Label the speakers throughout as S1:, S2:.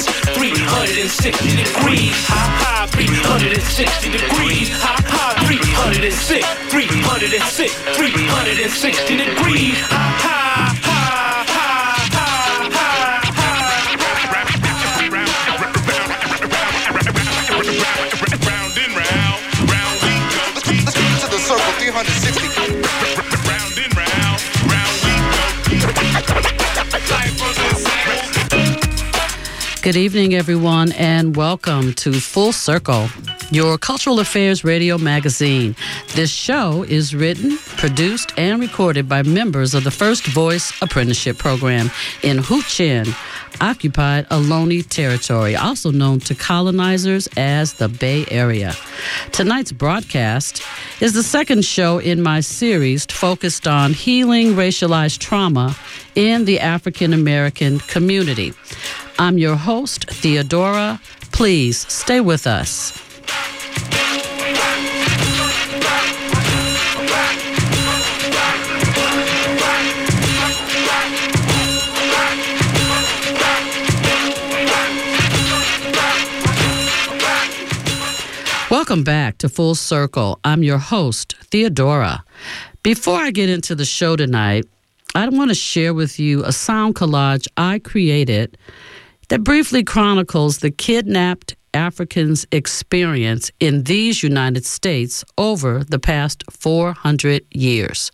S1: States, 360 degrees. High, high, 360 degrees. High, high, 306, 306, 360 degrees. High, high,
S2: Good evening, everyone, and welcome to Full Circle, your cultural affairs radio magazine. This show is written, produced, and recorded by members of the First Voice Apprenticeship Program in Huichin, occupied Ohlone territory, also known to colonizers as the Bay Area. Tonight's broadcast is the second show in my series focused on healing racialized trauma in the African American community. I'm your host, Theodora. Please stay with us. Welcome back to Full Circle. I'm your host, Theodora. Before I get into the show tonight, I want to share with you a sound collage I created that briefly chronicles the kidnapped Africans' experience in these United States over the past 400 years.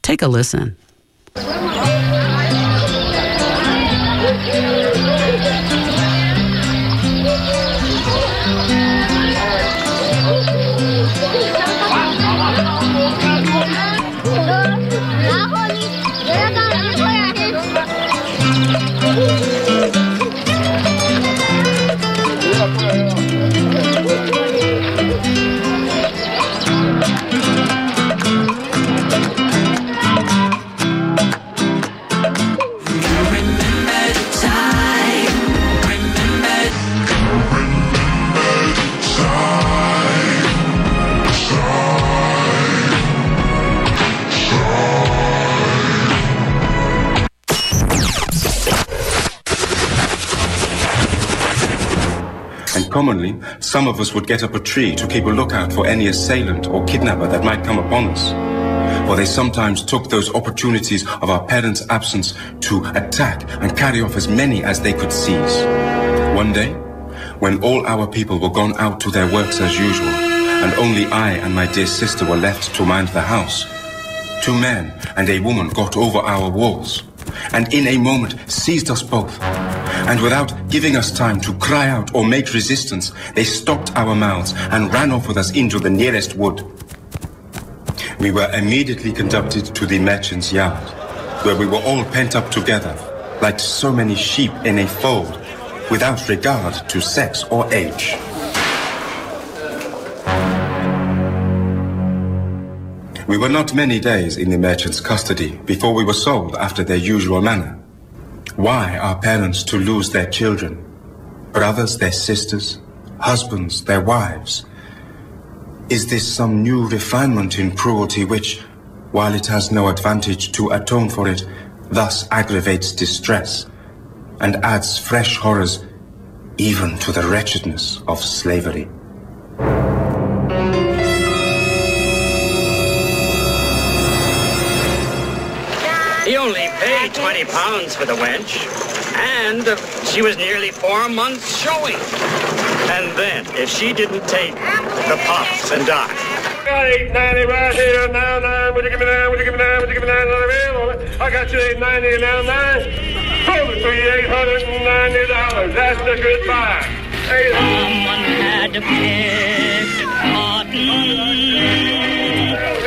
S2: Take a listen.
S3: Commonly, some of us would get up a tree to keep a lookout for any assailant or kidnapper that might come upon us. For they sometimes took those opportunities of our parents' absence to attack and carry off as many as they could seize. One day, when all our people were gone out to their works as usual, and only I and my dear sister were left to mind the house, two men and a woman got over our walls, and in a moment seized us both. And without giving us time to cry out or make resistance, they stopped our mouths and ran off with us into the nearest wood. We were immediately conducted to the merchant's yard, where we were all pent up together, like so many sheep in a fold, without regard to sex or age. We were not many days in the merchant's custody before we were sold after their usual manner. Why are parents to lose their children? Brothers, their sisters, husbands, their wives? Is this some new refinement in cruelty which, while it has no advantage to atone for it, thus aggravates distress and adds fresh horrors even to the wretchedness of slavery?
S4: 20 pounds for the wench, and uh, she was nearly four months showing. And then, if she didn't take the puffs and die,
S5: got 890 right here now, nine. Would you give me nine? Would you give me nine? Would you give me nine? Another bill on it. I got you 890 now, nine. Over to you, $890. That's the goodbye. Hey,
S6: Someone had to picked cotton.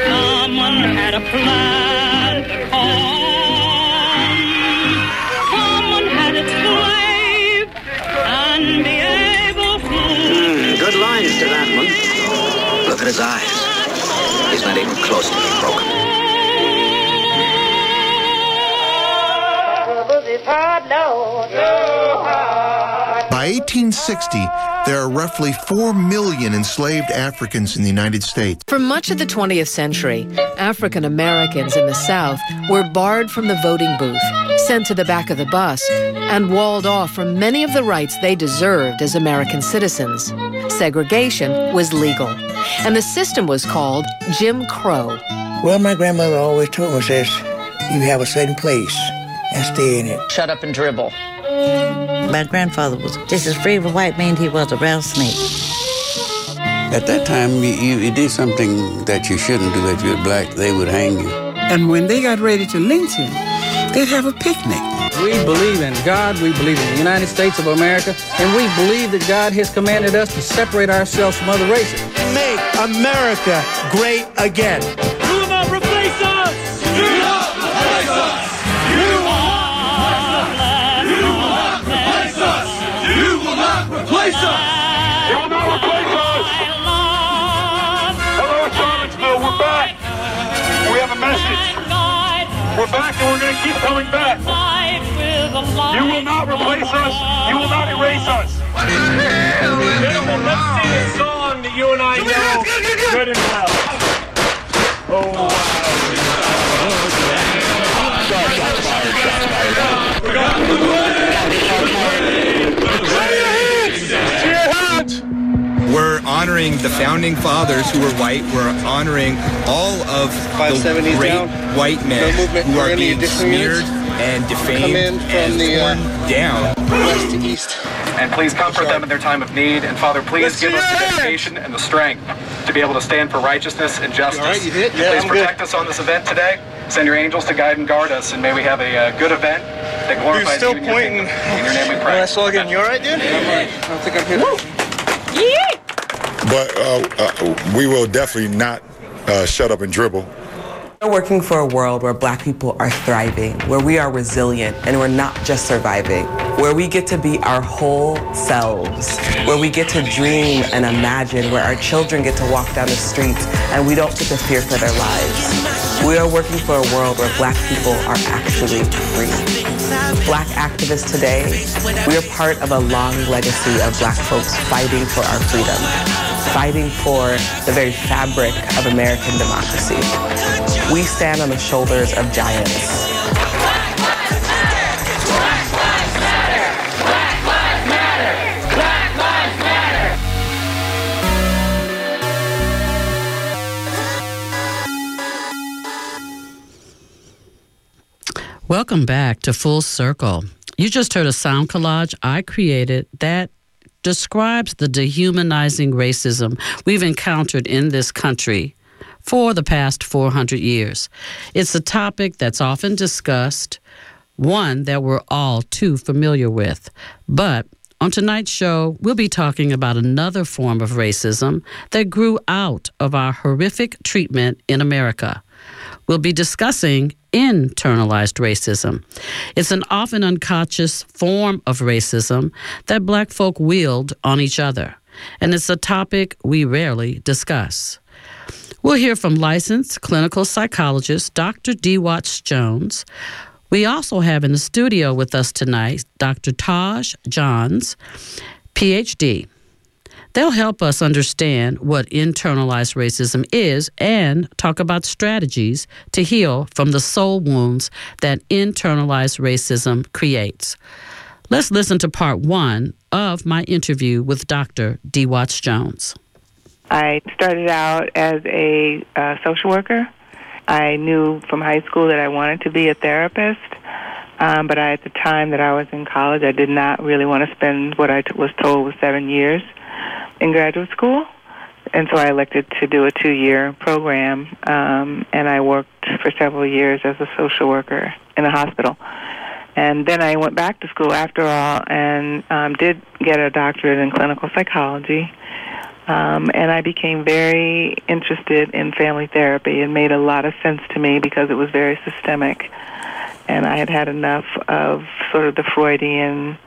S6: Someone had a plant corn.
S7: His eyes. He's not even close to being broken.
S8: By 1860, there are roughly 4 million enslaved Africans in the United States.
S9: For much of the 20th century, African Americans in the South were barred from the voting booth, sent to the back of the bus and walled off from many of the rights they deserved as American citizens. Segregation was legal, and the system was called Jim Crow.
S10: Well, my grandmother always told us says, you have a certain place and stay in it.
S11: Shut up and dribble.
S12: My grandfather was just as free of a white man he was a rattlesnake.
S13: At that time, you, you, you did something that you shouldn't do if you're black, they would hang you.
S14: And when they got ready to lynch him, they'd have a picnic.
S15: We believe in God, we believe in the United States of America, and we believe that God has commanded us to separate ourselves from other races.
S16: Make America great again.
S5: We're back and we're going to keep coming back. You will not replace us. You will not erase us. Gentlemen, let's sing a song that you and I know good and well. Oh,
S17: We're honoring the founding fathers who were white. We're honoring all of the great
S18: down.
S17: white men
S18: No
S17: who are being smeared
S18: units.
S17: and defamed
S18: Come in from
S17: and
S18: the, uh,
S17: down.
S18: West to east.
S19: And please comfort them in their time of need. And Father, please
S18: Let's
S19: give us the
S18: see
S19: dedication and the strength to be able to stand for righteousness and justice.
S18: all right? You hit? Yeah,
S19: please
S18: I'm good.
S19: protect us on this event today. Send your angels to guide and guard us, and may we have a uh, good event that glorifies
S18: You're still
S19: you and your
S18: pointing.
S19: In your name we pray.
S18: When I saw again, you all right, dude?
S19: Yeah, I'm right.
S18: I don't think I'm hit.
S20: But uh, uh, we will definitely not uh, shut up and dribble.
S21: We're working for a world where black people are thriving, where we are resilient and we're not just surviving, where we get to be our whole selves, where we get to dream and imagine, where our children get to walk down the streets and we don't get to fear for their lives. We are working for a world where black people are actually free. Black activists today, we are part of a long legacy of black folks fighting for our freedom, fighting for the very fabric of American democracy. We stand on the shoulders of giants.
S2: Welcome back to Full Circle. You just heard a sound collage I created that describes the dehumanizing racism we've encountered in this country for the past 400 years. It's a topic that's often discussed, one that we're all too familiar with. But on tonight's show, we'll be talking about another form of racism that grew out of our horrific treatment in America. We'll be discussing internalized racism. It's an often unconscious form of racism that black folk wield on each other, and it's a topic we rarely discuss. We'll hear from licensed clinical psychologist Dr. Dee Watts Jones. We also have in the studio with us tonight Dr. Taj Johns, PhD. They'll help us understand what internalized racism is and talk about strategies to heal from the soul wounds that internalized racism creates. Let's listen to part one of my interview with Dr. Dee Watts Jones.
S22: I started out as a uh, social worker. I knew from high school that I wanted to be a therapist, um, but I, at the time that I was in college, I did not really want to spend what I t- was told was seven years in graduate school. And so I elected to do a two year program, um, and I worked for several years as a social worker in a hospital. And then I went back to school after all and um, did get a doctorate in clinical psychology. Um, and I became very interested in family therapy. It made a lot of sense to me because it was very systemic. And I had had enough of sort of the Freudian,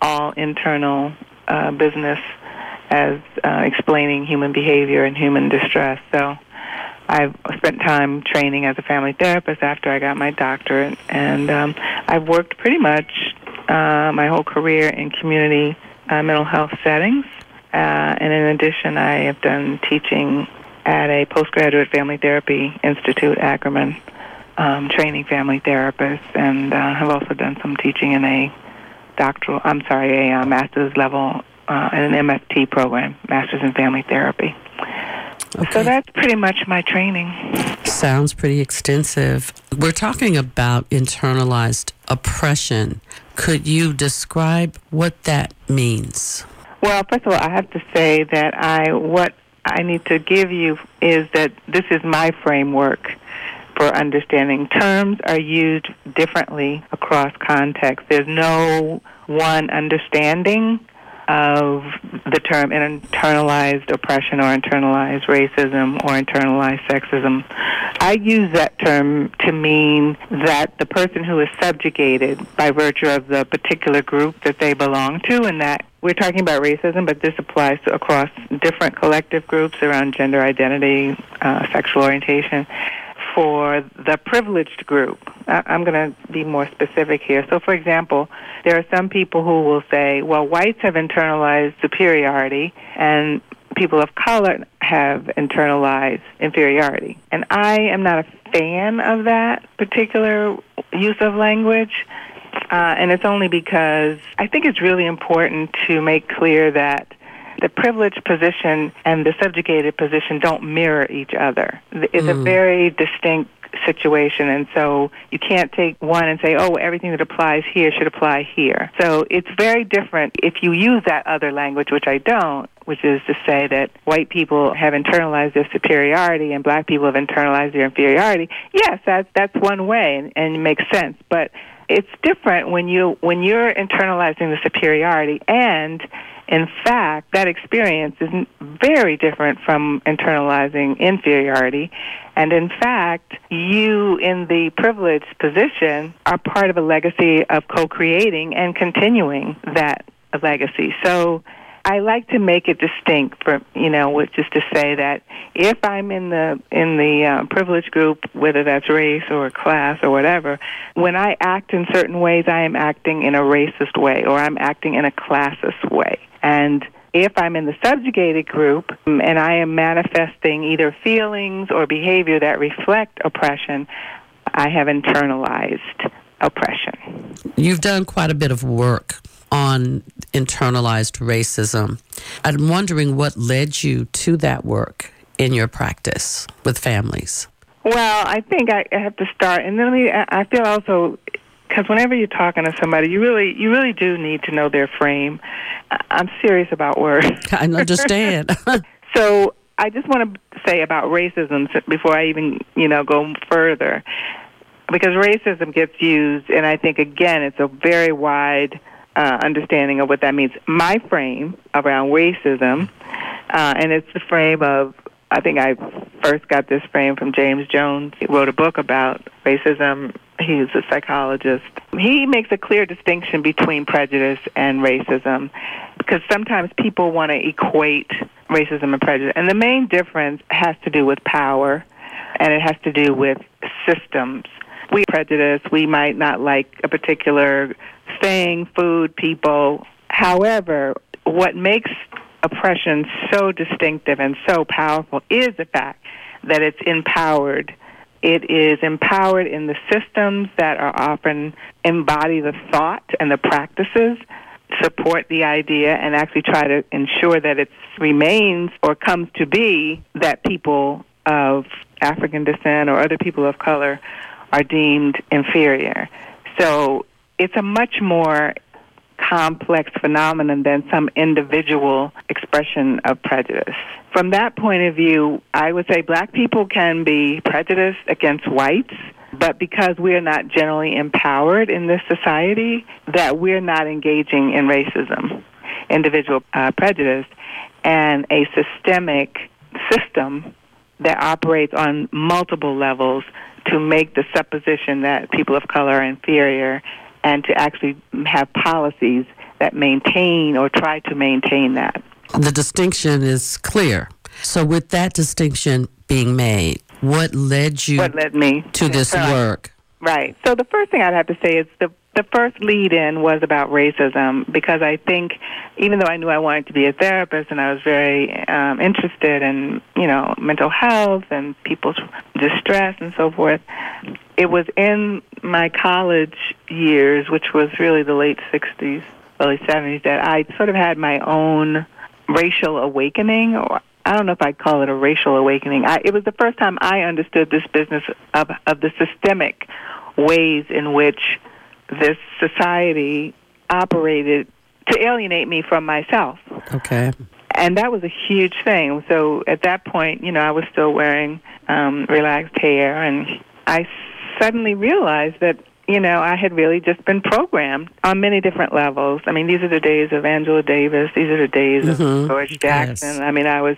S22: all internal uh, business as uh, explaining human behavior and human distress. So I've spent time training as a family therapist after I got my doctorate. And um, I've worked pretty much uh, my whole career in community uh, mental health settings. Uh, and in addition, I have done teaching at a postgraduate family therapy institute, Ackerman, um, training family therapists, and uh, have also done some teaching in a doctoral, I'm sorry, a uh, master's level uh, in an MFT program, Masters in Family Therapy. Okay. So that's pretty much my training.
S2: Sounds pretty extensive. We're talking about internalized oppression. Could you describe what that means?
S22: Well, first of all, I have to say that I what I need to give you is that this is my framework for understanding. Terms are used differently across contexts. There's no one understanding of the term internalized oppression or internalized racism or internalized sexism. I use that term to mean that the person who is subjugated by virtue of the particular group that they belong to, and that we're talking about racism, but this applies across different collective groups around gender identity, uh, sexual orientation for the privileged group. I'm going to be more specific here. So, for example, there are some people who will say, well, whites have internalized superiority and people of color have internalized inferiority. And I am not a fan of that particular use of language. Uh, and it's only because I think it's really important to make clear that the privileged position and the subjugated position don't mirror each other. It's mm. a very distinct situation and so you can't take one and say oh everything that applies here should apply here so it's very different if you use that other language which i don't which is to say that white people have internalized their superiority and black people have internalized their inferiority yes that's that's one way and, and it makes sense but it's different when you when you're internalizing the superiority and in fact, that experience is very different from internalizing inferiority. And in fact, you in the privileged position are part of a legacy of co creating and continuing that legacy. So I like to make it distinct for you know, is to say that if I'm in the in the uh, privileged group, whether that's race or class or whatever, when I act in certain ways, I am acting in a racist way or I'm acting in a classist way. And if I'm in the subjugated group um, and I am manifesting either feelings or behavior that reflect oppression, I have internalized oppression.
S2: You've done quite a bit of work on internalized racism. I'm wondering what led you to that work in your practice with families.
S22: Well, I think I have to start, and then I feel also because whenever you're talking to somebody, you really you really do need to know their frame. I'm serious about words.
S2: I understand.
S22: so I just want to say about racism before I even you know go further, because racism gets used, and I think again it's a very wide uh, understanding of what that means. My frame around racism, uh, and it's the frame of I think I first got this frame from James Jones. He wrote a book about racism. He's a psychologist. He makes a clear distinction between prejudice and racism because sometimes people want to equate racism and prejudice. And the main difference has to do with power and it has to do with systems. We prejudice, we might not like a particular thing, food, people. However, what makes oppression so distinctive and so powerful is the fact that it's empowered. It is empowered in the systems that are often embody the thought and the practices, support the idea, and actually try to ensure that it remains or comes to be that people of African descent or other people of color are deemed inferior. So it's a much more complex phenomenon than some individual expression of prejudice. From that point of view, I would say black people can be prejudiced against whites, but because we are not generally empowered in this society, that we're not engaging in racism, individual uh, prejudice, and a systemic system that operates on multiple levels to make the supposition that people of color are inferior and to actually have policies that maintain or try to maintain that.
S2: The distinction is clear. So, with that distinction being made, what led you
S22: what led me
S2: to this work?
S22: Right. So, the first thing I'd have to say is the the first lead in was about racism because I think even though I knew I wanted to be a therapist and I was very um, interested in you know mental health and people's distress and so forth, it was in my college years, which was really the late '60s, early '70s, that I sort of had my own racial awakening or I don't know if I'd call it a racial awakening. I, it was the first time I understood this business of, of the systemic ways in which this society operated to alienate me from myself.
S2: Okay.
S22: And that was a huge thing. So at that point, you know, I was still wearing um, relaxed hair, and I suddenly realized that you know, I had really just been programmed on many different levels. I mean, these are the days of Angela Davis. These are the days
S2: mm-hmm.
S22: of George Jackson. Yes. I mean, I was,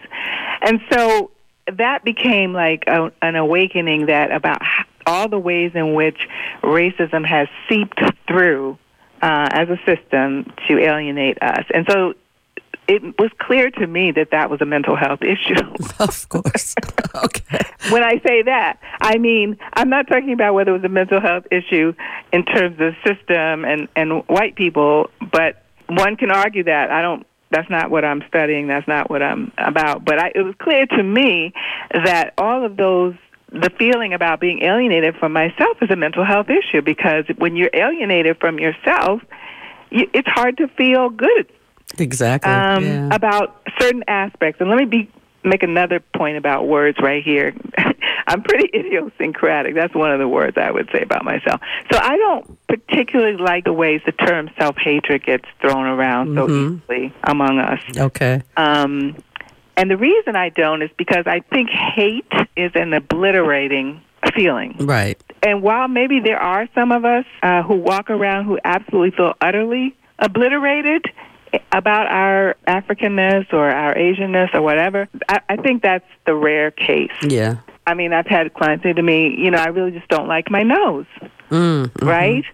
S22: and so that became like a, an awakening that about all the ways in which racism has seeped through uh, as a system to alienate us. And so it was clear to me that that was a mental health issue.
S2: of course. okay.
S22: When I say that, I mean I'm not talking about whether it was a mental health issue in terms of system and and white people, but one can argue that. I don't that's not what I'm studying. That's not what I'm about. But I, it was clear to me that all of those the feeling about being alienated from myself is a mental health issue because when you're alienated from yourself, you, it's hard to feel good
S2: Exactly. Um, yeah.
S22: About certain aspects. And let me be make another point about words right here. I'm pretty idiosyncratic. That's one of the words I would say about myself. So I don't particularly like the ways the term self hatred gets thrown around so mm-hmm. easily among us.
S2: Okay.
S22: Um, and the reason I don't is because I think hate is an obliterating feeling.
S2: Right.
S22: And while maybe there are some of us uh, who walk around who absolutely feel utterly obliterated, about our Africanness or our Asianness or whatever, I, I think that's the rare case.
S2: Yeah.
S22: I mean, I've had clients say to me, you know, I really just don't like my nose,
S2: mm, mm-hmm.
S22: right?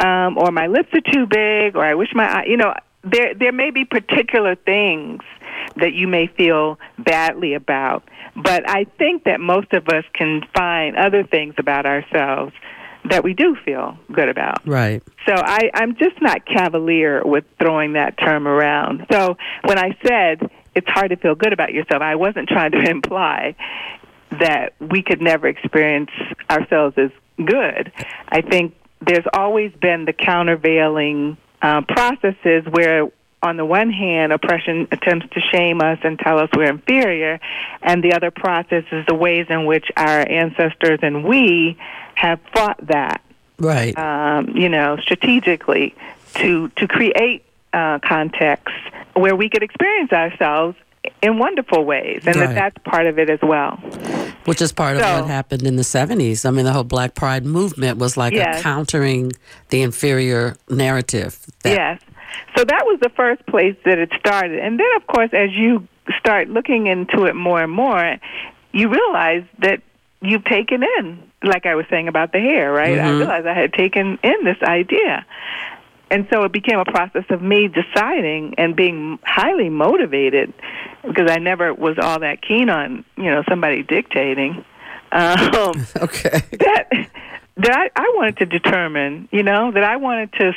S22: Um, or my lips are too big, or I wish my, eye, you know, there there may be particular things that you may feel badly about, but I think that most of us can find other things about ourselves that we do feel good about.
S2: Right.
S22: So I, I'm just not cavalier with throwing that term around. So when I said it's hard to feel good about yourself, I wasn't trying to imply that we could never experience ourselves as good. I think there's always been the countervailing uh, processes where on the one hand, oppression attempts to shame us and tell us we're inferior, and the other process is the ways in which our ancestors and we have fought that,
S2: right?
S22: Um, you know, strategically to to create uh, contexts where we could experience ourselves in wonderful ways, and right. that that's part of it as well.
S2: Which is part so, of what happened in the 70s. I mean, the whole Black Pride movement was like yes. countering the inferior narrative.
S22: That, yes. So that was the first place that it started. And then, of course, as you start looking into it more and more, you realize that you've taken in, like I was saying about the hair, right? Mm-hmm. I realized I had taken in this idea. And so it became a process of me deciding and being highly motivated because I never was all that keen on, you know, somebody dictating.
S2: Um, okay.
S22: That that I, I wanted to determine, you know, that I wanted to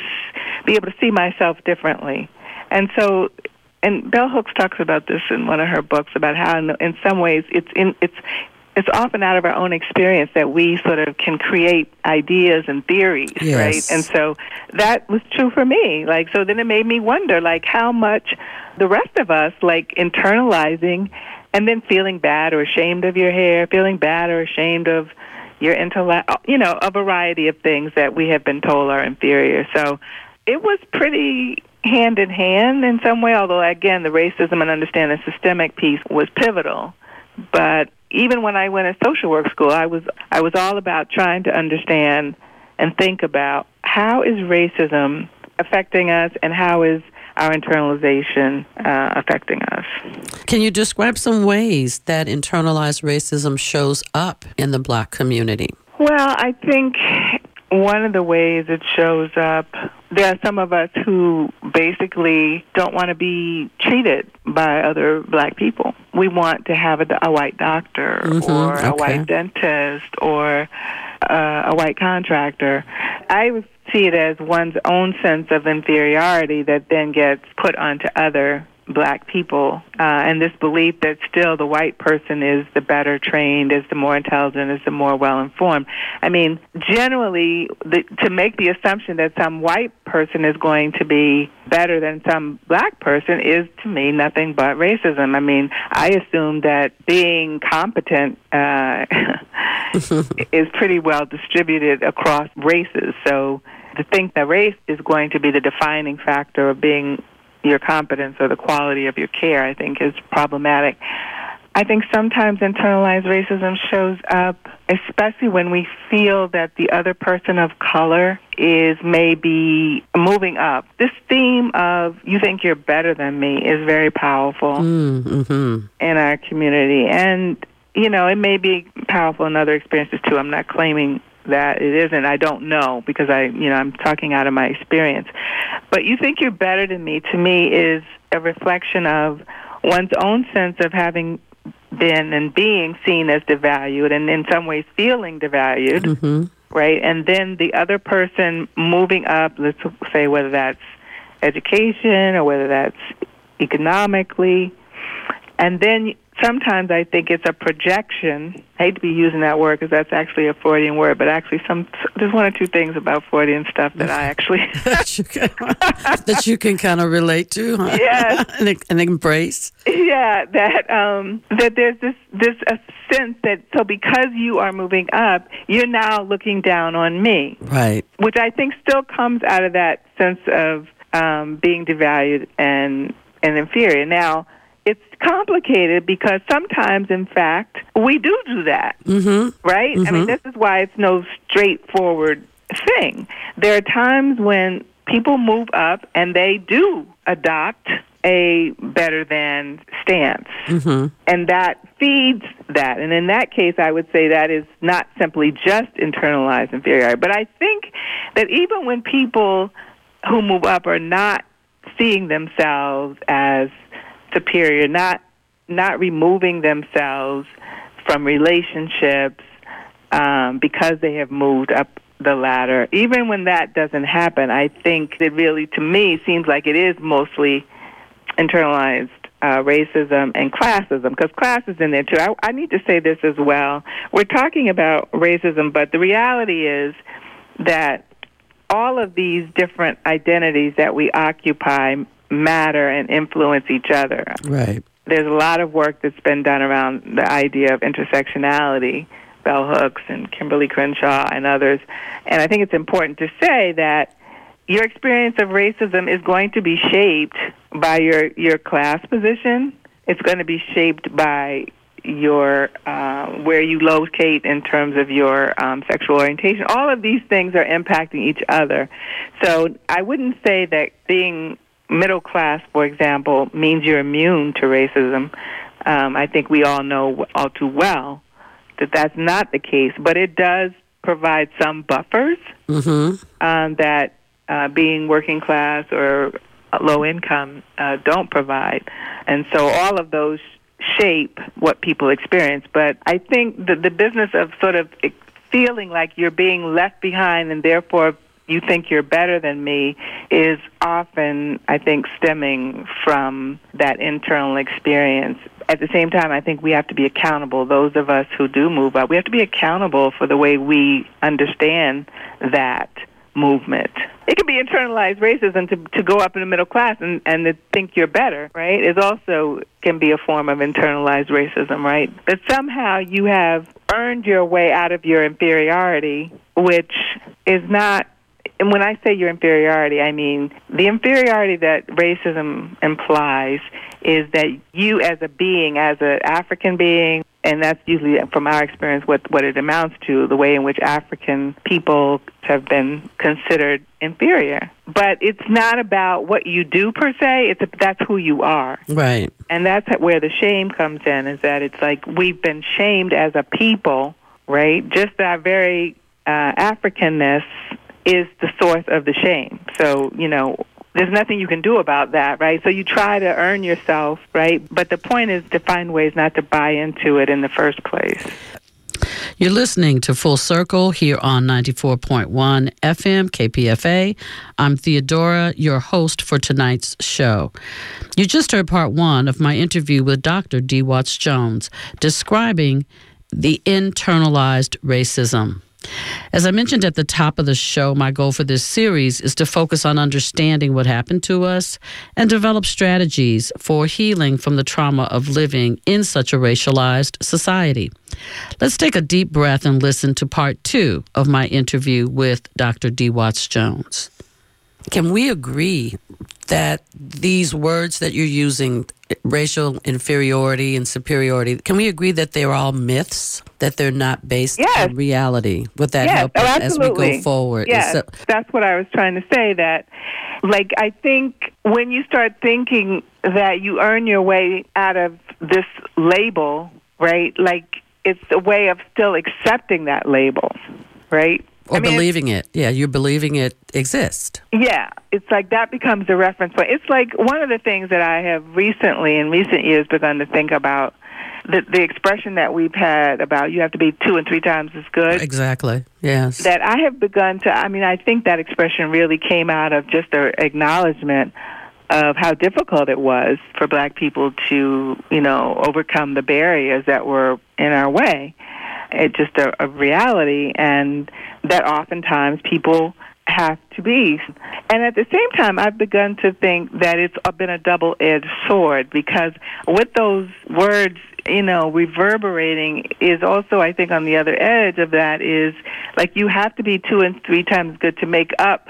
S22: be able to see myself differently. And so and Bell Hooks talks about this in one of her books about how in, in some ways it's in it's it's often out of our own experience that we sort of can create ideas and theories,
S2: yes.
S22: right? And so that was true for me. Like so then it made me wonder like how much the rest of us like internalizing and then feeling bad or ashamed of your hair, feeling bad or ashamed of your intellect, you know, a variety of things that we have been told are inferior. So it was pretty hand in hand in some way, although again, the racism and understanding systemic piece was pivotal. But even when I went to social work school, I was I was all about trying to understand and think about how is racism affecting us and how is our internalization uh, affecting us.
S2: Can you describe some ways that internalized racism shows up in the black community?
S22: Well, I think one of the ways it shows up, there are some of us who basically don't want to be treated by other black people. We want to have a, a white doctor
S2: mm-hmm,
S22: or
S2: okay.
S22: a white dentist or uh, a white contractor. I was see it as one's own sense of inferiority that then gets put onto other black people uh, and this belief that still the white person is the better trained, is the more intelligent, is the more well informed. I mean, generally, the, to make the assumption that some white person is going to be better than some black person is to me nothing but racism. I mean, I assume that being competent uh, is pretty well distributed across races. So to think that race is going to be the defining factor of being your competence or the quality of your care, I think, is problematic. I think sometimes internalized racism shows up, especially when we feel that the other person of color is maybe moving up. This theme of you think you're better than me is very powerful
S2: mm-hmm.
S22: in our community. And, you know, it may be powerful in other experiences too. I'm not claiming that it isn't. I don't know because I, you know, I'm talking out of my experience. But you think you're better than me to me is a reflection of one's own sense of having been and being seen as devalued and in some ways feeling devalued,
S2: mm-hmm.
S22: right? And then the other person moving up, let's say whether that's education or whether that's economically, and then sometimes I think it's a projection. I hate to be using that word because that's actually a Freudian word, but actually, some there's one or two things about Freudian stuff that I actually
S2: that you can, that you can kind of relate to, huh?
S22: Yes.
S2: and, and embrace.
S22: Yeah, that um, that there's this this a sense that so because you are moving up, you're now looking down on me,
S2: right?
S22: Which I think still comes out of that sense of um, being devalued and and inferior. Now it's complicated because sometimes, in fact, we do do that,
S2: mm-hmm.
S22: right?
S2: Mm-hmm.
S22: I mean, this is why it's no straightforward thing. There are times when people move up and they do adopt a better than stance.
S2: Mm-hmm.
S22: And that feeds that. And in that case, I would say that is not simply just internalized inferiority. But I think that even when people who move up are not seeing themselves as superior, not not removing themselves from relationships um, because they have moved up the ladder. Even when that doesn't happen, I think it really, to me, seems like it is mostly internalized uh, racism and classism, because class is in there too. I, I need to say this as well. We're talking about racism, but the reality is that all of these different identities that we occupy matter and influence each other.
S2: Right.
S22: There's a lot of work that's been done around the idea of intersectionality, Bell Hooks and Kimberlé Crenshaw and others. And I think it's important to say that your experience of racism is going to be shaped by your, your class position. It's going to be shaped by your uh, where you locate in terms of your um, sexual orientation. All of these things are impacting each other. So I wouldn't say that being middle class, for example, means you're immune to racism. Um, I think we all know all too well that that's not the case, but it does provide some buffers
S2: mm-hmm.
S22: um, that uh, being working class or low income uh, don't provide. And so all of those shape what people experience. But I think the, the business of sort of feeling like you're being left behind and therefore you think you're better than me is often, I think, stemming from that internal experience. At the same time, I think we have to be accountable. Those of us who do move up, we have to be accountable for the way we understand that movement. It can be internalized racism to, to go up in the middle class and, and to think you're better, right? It also can be a form of internalized racism, right? That somehow you have earned your way out of your inferiority, which is not and when I say your inferiority, I mean the inferiority that racism implies is that you as a being, as an African being, and that's usually from our experience what what it amounts to the way in which African people have been considered inferior. But it's not about what you do per se. It's a, that's who you are.
S2: Right.
S22: And that's where the shame comes in. Is that it's like we've been shamed as a people, right? Just our very uh, Africanness is the source of the shame. So, you know, there's nothing you can do about that, right? So you try to earn yourself, right? But the point is to find ways not to buy into it in the first place.
S2: You're listening to Full Circle here on 94.1 FM KPFA. I'm Theodora, your host for tonight's show. You just heard part one of my interview with Dr. Dee Watts Jones describing the internalized racism. As I mentioned at the top of the show, my goal for this series is to focus on understanding what happened to us and develop strategies for healing from the trauma of living in such a racialized society. Let's take a deep breath and listen to part two of my interview with Dr. Dee Watts Jones. Can we agree that these words that you're using, racial inferiority and superiority, can we agree that they're all myths? That they're not based
S22: yes.
S2: on reality? Would that
S22: yes.
S2: help
S22: oh,
S2: us as we go forward?
S22: Yes, so, that's what I was trying to say. That, like, I think when you start thinking that you earn your way out of this label, right? Like, it's a way of still accepting that label, right?
S2: Or
S22: I mean,
S2: believing it. Yeah, you're believing it exists.
S22: Yeah, it's like that becomes the reference point. It's like one of the things that I have recently, in recent years, begun to think about the, the expression that we've had about you have to be two and three times as good.
S2: Exactly. Yes.
S22: That I have begun to. I mean, I think that expression really came out of just an acknowledgement of how difficult it was for black people to, you know, overcome the barriers that were in our way. It's just a, a reality, and that oftentimes people have to be. And at the same time, I've begun to think that it's been a double edged sword because with those words, you know, reverberating is also, I think, on the other edge of that is like you have to be two and three times good to make up,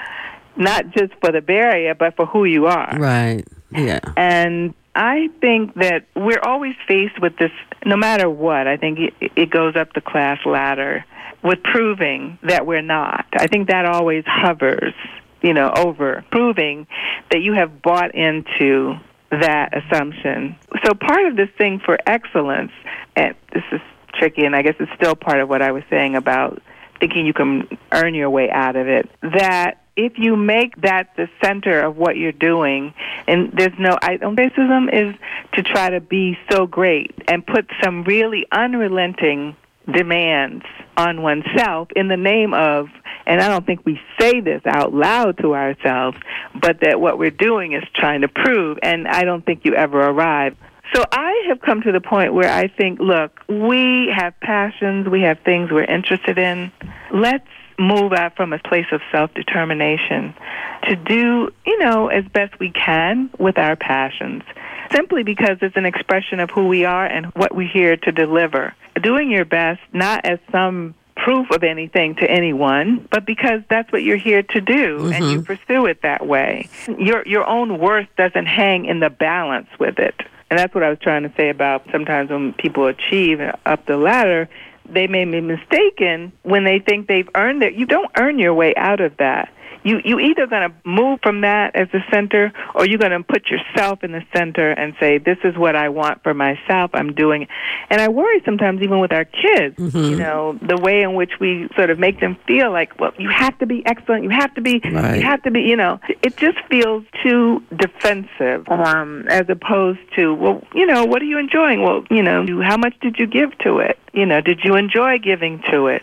S22: not just for the barrier, but for who you are.
S2: Right. Yeah.
S22: And I think that we're always faced with this, no matter what. I think it, goes up the class ladder with proving that we're not. I think that always hovers, you know, over proving that you have bought into that assumption. So part of this thing for excellence, and this is tricky, and I guess it's still part of what I was saying about thinking you can earn your way out of it, that if you make that the center of what you're doing, and there's no I, racism is to try to be so great and put some really unrelenting demands on oneself in the name of and I don't think we say this out loud to ourselves, but that what we're doing is trying to prove and I don't think you ever arrive. So I have come to the point where I think, look, we have passions, we have things we're interested in. Let's move out from a place of self-determination to do, you know, as best we can with our passions simply because it's an expression of who we are and what we're here to deliver. Doing your best, not as some proof of anything to anyone, but because that's what you're here to do mm-hmm. and you pursue it that way. Your your own worth doesn't hang in the balance with it. And that's what I was trying to say about sometimes when people achieve up the ladder, they may be mistaken when they think they've earned it. You don't earn your way out of that you you either going to move from that as the center or you're going to put yourself in the center and say this is what I want for myself. I'm doing and I worry sometimes even with our kids mm-hmm. you know the way in which we sort of make them feel like well you have to be excellent. You have to be right. you have to be you know. It just feels too defensive um as opposed to well you know what are you enjoying? Well you know how much did you give to it? You know did you enjoy giving to it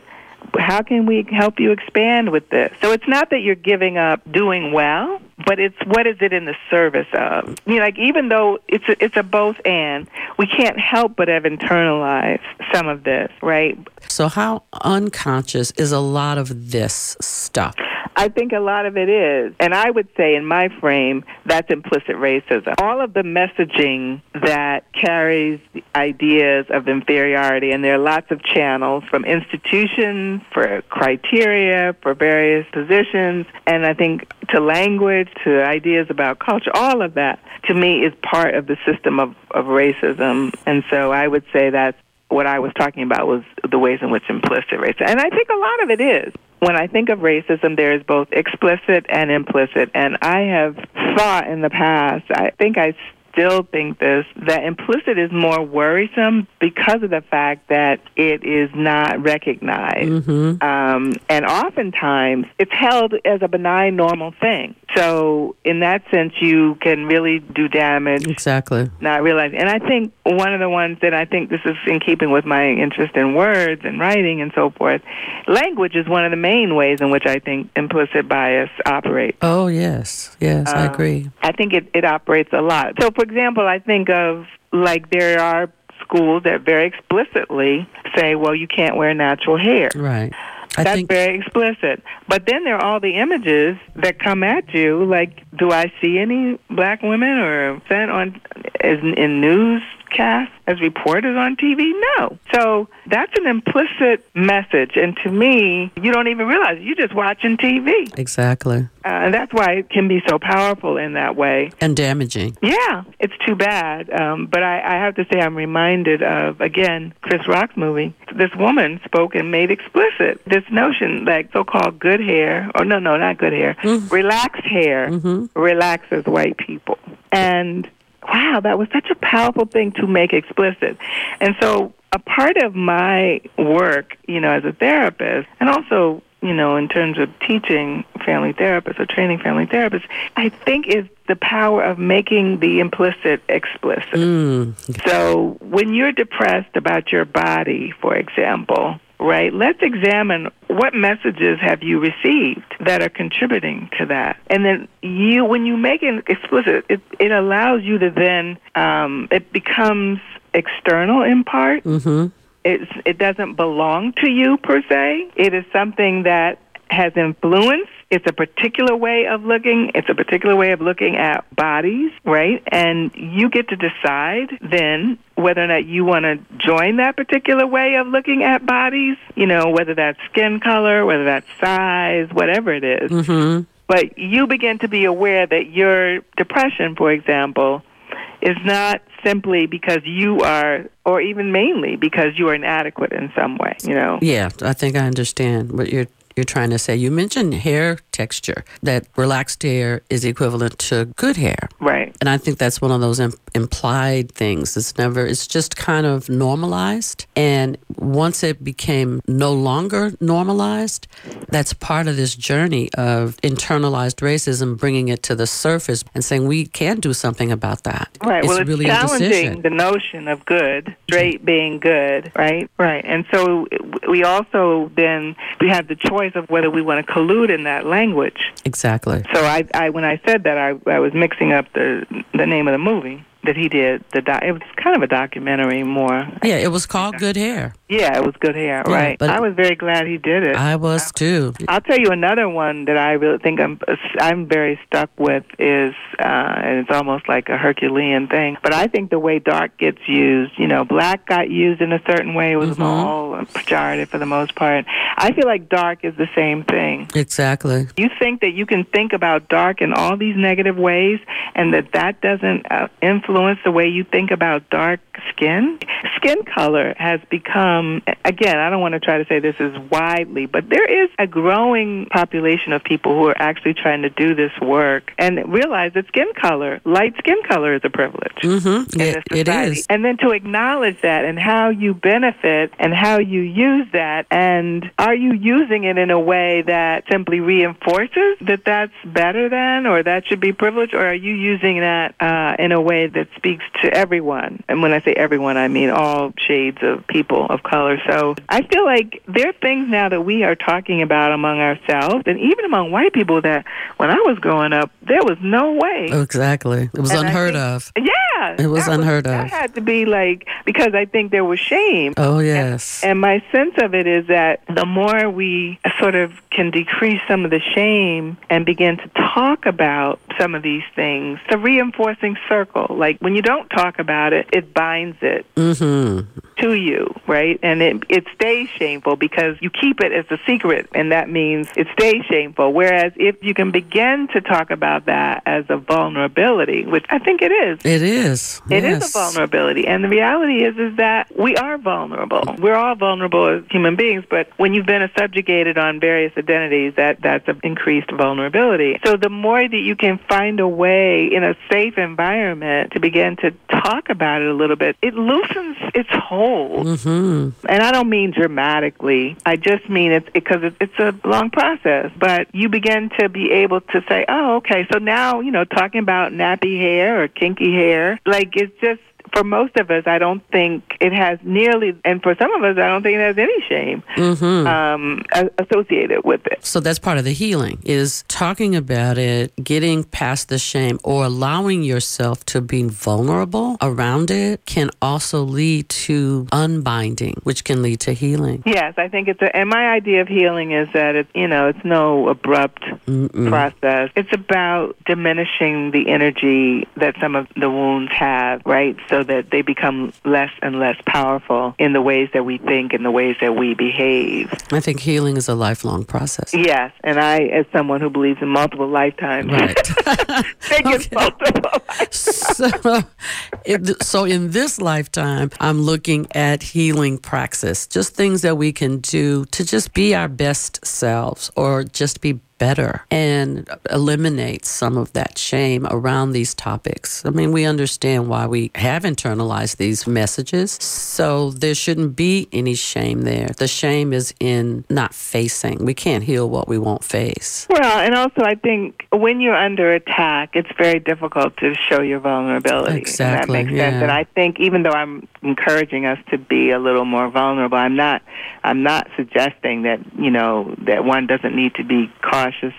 S22: how can we help you expand with this? So it's not that you're giving up doing well, but it's what is it in the service of? You know, like even though it's a, it's a both and, we can't help but have internalized some of this, right?
S2: So how unconscious is a lot of this stuff?
S22: I think a lot of it is. And I would say, in my frame, that's implicit racism. All of the messaging that carries ideas of inferiority, and there are lots of channels from institutions for criteria, for various positions, and I think to language, to ideas about culture, all of that to me is part of the system of, of racism. And so I would say that's what I was talking about was the ways in which implicit racism, and I think a lot of it is. When I think of racism, there is both explicit and implicit, and I have thought in the past. I think I still think this that implicit is more worrisome because of the fact that it is not recognized.
S2: Mm-hmm.
S22: Um, and oftentimes it's held as a benign, normal thing. So, in that sense, you can really do damage.
S2: Exactly.
S22: Not realizing. And I think one of the ones that I think this is in keeping with my interest in words and writing and so forth, language is one of the main ways in which I think implicit bias operates.
S2: Oh, yes. Yes, I
S22: Um,
S2: agree.
S22: I think it, it operates a lot. So, for example, I think of like there are schools that very explicitly say, well, you can't wear natural hair.
S2: Right. I
S22: That's
S2: think
S22: very explicit. But then there are all the images that come at you. Like, do I see any black women or sent on as in newscasts as reporters on TV? No. So that's an implicit message, and to me, you don't even realize it. you're just watching TV,
S2: exactly.
S22: uh, and that's why it can be so powerful in that way.
S2: And damaging.
S22: Yeah, it's too bad. Um, but I, I have to say, I'm reminded of, again, Chris Rock's movie. This woman spoke and made explicit this notion like so called good hair, or no, no, not good hair, relaxed hair relaxes white people. And wow, that was such a powerful thing to make explicit. And so a part of my work, you know, as a therapist, and also you know, in terms of teaching family therapists or training family therapists, I think is the power of making the implicit explicit.
S2: Mm.
S22: So when you're depressed about your body, for example, right, let's examine what messages have you received that are contributing to that. And then you, when you make it explicit, it, it allows you to then, um, it becomes external in part.
S2: Mm-hmm.
S22: It's, it doesn't belong to you per se. It is something that has influence. It's a particular way of looking. It's a particular way of looking at bodies, right? And you get to decide then whether or not you want to join that particular way of looking at bodies, you know, whether that's skin color, whether that's size, whatever it is.
S2: Mm-hmm.
S22: But you begin to be aware that your depression, for example, is not simply because you are, or even mainly because you are inadequate in some way, you know?
S2: Yeah, I think I understand what you're you're trying to say. You mentioned hair texture, that relaxed hair is equivalent to good hair.
S22: Right.
S2: And I think that's one of those imp- implied things. It's never, it's just kind of normalized. And once it became no longer normalized, that's part of this journey of internalized racism, bringing it to the surface and saying we can do something about that.
S22: Right.
S2: It's
S22: well, it's
S2: really a
S22: challenging
S2: decision.
S22: the notion of good, straight being good, right? Right. And so we also then we have the choice of whether we want to collude in that language.
S2: Exactly.
S22: So I, I when I said that, I, I was mixing up the the name of the movie that he did. The doc, it was kind of a documentary more.
S2: Yeah, it was called Good Hair.
S22: Yeah, it was good hair,
S2: Yeah,
S22: right?
S2: but-
S22: I was very glad he did it.
S2: I was too.
S22: I'll tell you another one that I really think I'm I'm very stuck with is, uh, and it's almost like a Herculean thing. But I think the way dark gets used, you know, black got used in a certain way. It was
S2: Mm-hmm.
S22: all pejorative for the most part. I feel like dark is the same thing.
S2: Exactly.
S22: You think that you can think about dark in all these negative ways, and that that doesn't uh, influence the way you think about dark skin? Skin color has become, again, I don't want to try to say this is widely, but there is a growing population of people who are actually trying to do this work and realize that skin color, light skin color, is a privilege.
S2: Mm-hmm. It, it is.
S22: And then to acknowledge that and how you benefit and how you use that, and are you using it in a way that simply reinforces that that's better than or that should be privileged, or are you using that uh, in a way that speaks to everyone? And when I say everyone, I mean all shades of people of color. So I feel like there are things now that we are talking about among ourselves and even among white people that when I was growing up, there was no way.
S2: Oh, exactly. It was
S22: And
S2: unheard
S22: think-
S2: of.
S22: Yeah.
S2: It was
S22: that
S2: unheard
S22: That
S2: of.
S22: had to be like, because I think there was shame.
S2: Oh, yes.
S22: And my sense of it is that the more we sort of can decrease some of the shame and begin to talk about some of these things, it's a reinforcing circle. Like when you don't talk about it, it binds it.
S2: Mm-hmm.
S22: To you, right? And it it stays shameful because you keep it as a secret, and that means it stays shameful. Whereas if you can begin to talk about that as a vulnerability, which I think it is,
S23: It is.
S22: it is
S23: Yes.
S22: a vulnerability, and the reality is is that we are vulnerable. We're all vulnerable as human beings, but when you've been subjugated on various identities, that that's an increased vulnerability. So the more that you can find a way in a safe environment to begin to talk about it a little bit, it loosens its hold.
S23: Mm-hmm.
S22: And I don't mean dramatically. I just mean it's because it's, it's a long process. But you begin to be able to say, oh, okay, so now, you know, talking about nappy hair or kinky hair, like it's just, for most of us, I don't think it has nearly, and for some of us, I don't think it has any shame
S23: Mm-hmm.
S22: um, associated with it.
S23: So that's part of the healing is talking about it, getting past the shame or allowing yourself to be vulnerable around it can also lead to unbinding, which can lead to healing.
S22: Yes, I think it's a, and my idea of healing is that it's, you know, it's no abrupt
S23: Mm-mm.
S22: process. It's about diminishing the energy that some of the wounds have, right? So that they become less and less powerful in the ways that we think and the ways that we behave.
S23: I think healing is a lifelong process.
S22: Yes, and I, as someone who believes in multiple lifetimes, right. think it's multiple.
S23: so, if, so in this lifetime, I'm looking at healing praxis, just things that we can do to just be our best selves or just be better and eliminate some of that shame around these topics. I mean, we understand why we have internalized these messages, so there shouldn't be any shame there. The shame is in not facing. We can't heal what we won't face.
S22: Well, and also I think when you're under attack, it's very difficult to show your vulnerability.
S23: Exactly,
S22: And that makes sense. And I think even though I'm encouraging us to be a little more vulnerable, I'm not I'm not suggesting that, you know, that one doesn't need to be cautious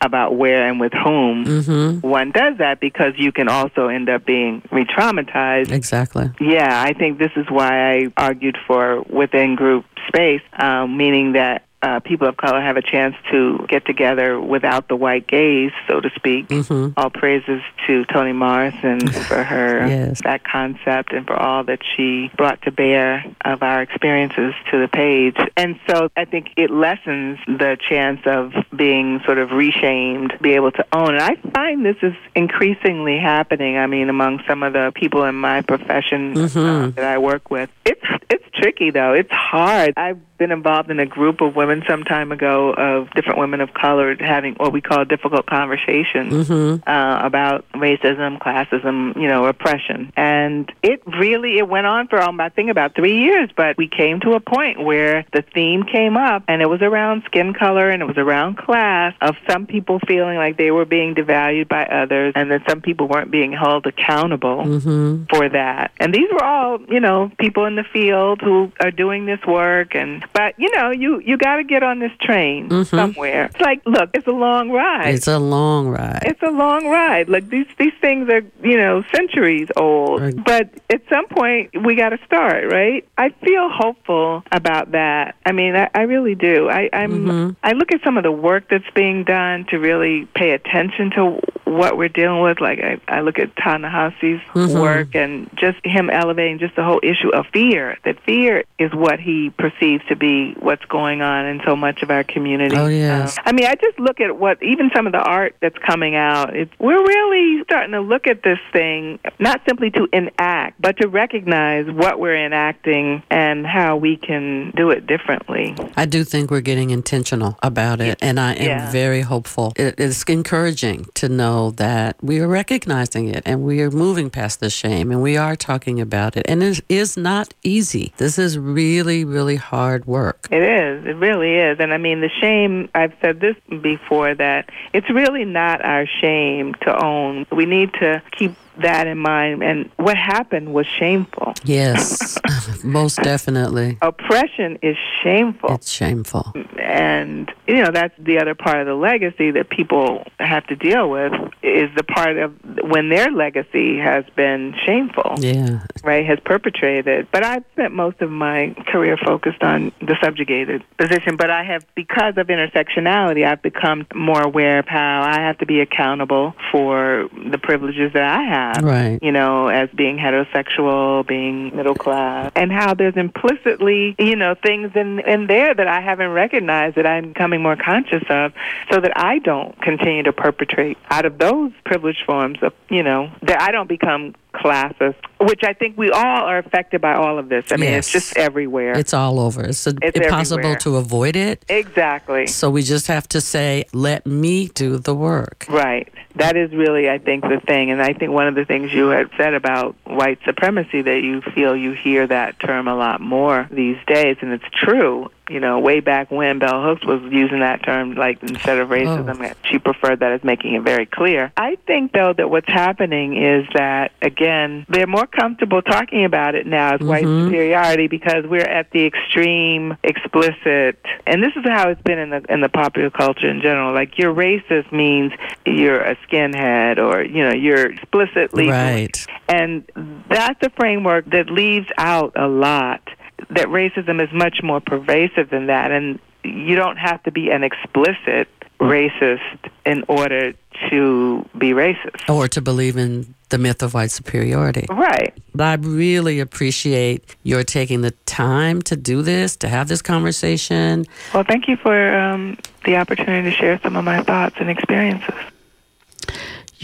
S22: about where and with whom
S23: Mm-hmm.
S22: one does that because you can also end up being re-traumatized
S23: Exactly.
S22: yeah, I think this is why I argued for within group space, um, meaning that uh, people of color have a chance to get together without the white gaze, so to speak.
S23: Mm-hmm.
S22: All praises to Toni Morrison for her
S23: Yes.
S22: that concept and for all that she brought to bear of our experiences to the page. And so I think it lessens the chance of being sort of reshamed, be able to own. And I find this is increasingly happening. I mean, among some of the people in my profession uh,
S23: Mhm.
S22: that I work with, it's it's tricky though. It's hard. I've been involved in a group of women some time ago of different women of color having what we call difficult conversations
S23: Mm-hmm.
S22: uh, about racism, classism, you know, oppression. And it really it went on for um, I think about three years, but we came to a point where the theme came up, and it was around skin color and it was around class of some people feeling like they were being devalued by others, and that some people weren't being held accountable
S23: Mm-hmm.
S22: for that. And these were all, you know, people in the field who are doing this work and but you know, you you got to get on this train
S23: Mhm.
S22: somewhere. It's like, look, it's a long ride.
S23: It's a long ride.
S22: It's a long ride. Like these these things are, you know, centuries old.
S23: Right.
S22: But at some point we got to start, right? I feel hopeful about that. I mean, I, I really do. I I'm
S23: Mhm.
S22: I look at some of the work that's being done to really pay attention to what we're dealing with. Like I, I look at Ta-Nehisi's
S23: Mhm.
S22: work and just him elevating just the whole issue of fear. That fear is what he perceives to be what's going on in so much of our community.
S23: Oh, yes.
S22: Um, I mean, I just look at what even some of the art that's coming out. It's, we're really starting to look at this thing not simply to enact, but to recognize what we're enacting and how we can do it differently.
S23: I do think we're getting intentional about it, and I am
S22: Yeah.
S23: very hopeful. It is encouraging to know that we are recognizing it and we are moving past the shame and we are talking about it. And it is not easy. This is really, really hard work.
S22: It is. It really is. And I mean, the shame, I've said this before, that it's really not our shame to own. We need to keep that in mind. And what happened was shameful.
S23: Yes, most definitely.
S22: Oppression is shameful.
S23: It's shameful.
S22: and you know that's the other part of the legacy that people have to deal with is the part of when their legacy has been shameful
S23: Yeah.
S22: right has perpetrated but i've spent most of my career focused on the subjugated position but i have because of intersectionality i've become more aware of how i have to be accountable for the privileges that i have
S2: Right.
S22: You know, as being heterosexual, being middle class, and how there's implicitly, you know, things in in there that I haven't recognized that I'm becoming more conscious of, so that I don't continue to perpetrate out of those privileged forms of, you know, that I don't become classist, which I think we all are affected by all of this. I mean,
S2: Yes.
S22: it's just everywhere.
S2: It's all over. It's, a,
S22: It's
S2: impossible
S22: everywhere.
S2: to avoid it.
S22: exactly.
S2: So we just have to say, let me do the work.
S22: Right. That is really, I think, the thing. And I think one of the things you had said about white supremacy that you feel you hear that term a lot more these days, and it's true. You know, way back when Bell Hooks was using that term, like instead of racism, oh. she preferred that as making it very clear. I think, though, that what's happening is that, again, they're more comfortable talking about it now as white mm-hmm. superiority because we're at the extreme, explicit, and this is how it's been in the in the popular culture in general. Like, you're racist means you're a skinhead, or you know, you're explicitly
S2: Right.
S22: and that's a framework that leaves out a lot. That racism is much more pervasive than that, and you don't have to be an explicit racist in order to be racist.
S2: Or to believe in the myth of white superiority.
S22: Right.
S2: But I really appreciate your taking the time to do this, to have this conversation.
S22: Well, thank you for um, the opportunity to share some of my thoughts and experiences.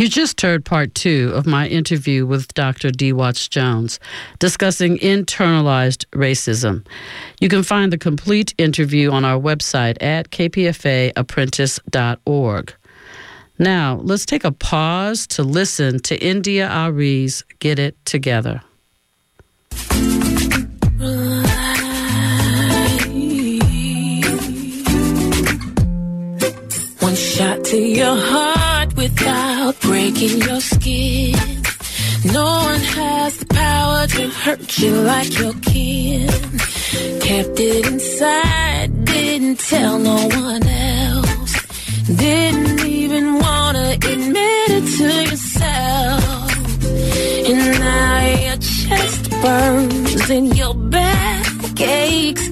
S2: You just heard part two of my interview with Dr. Dee Watts Jones discussing internalized racism. You can find the complete interview on our website at kpfaapprentice.org. Now, let's take a pause to listen to India Arie's Get It Together.
S24: One shot to your heart without breaking your skin. No one has the power to hurt you like your kin. Kept it inside, didn't tell no one else. Didn't even wanna admit it to yourself. And now your chest burns and your back aches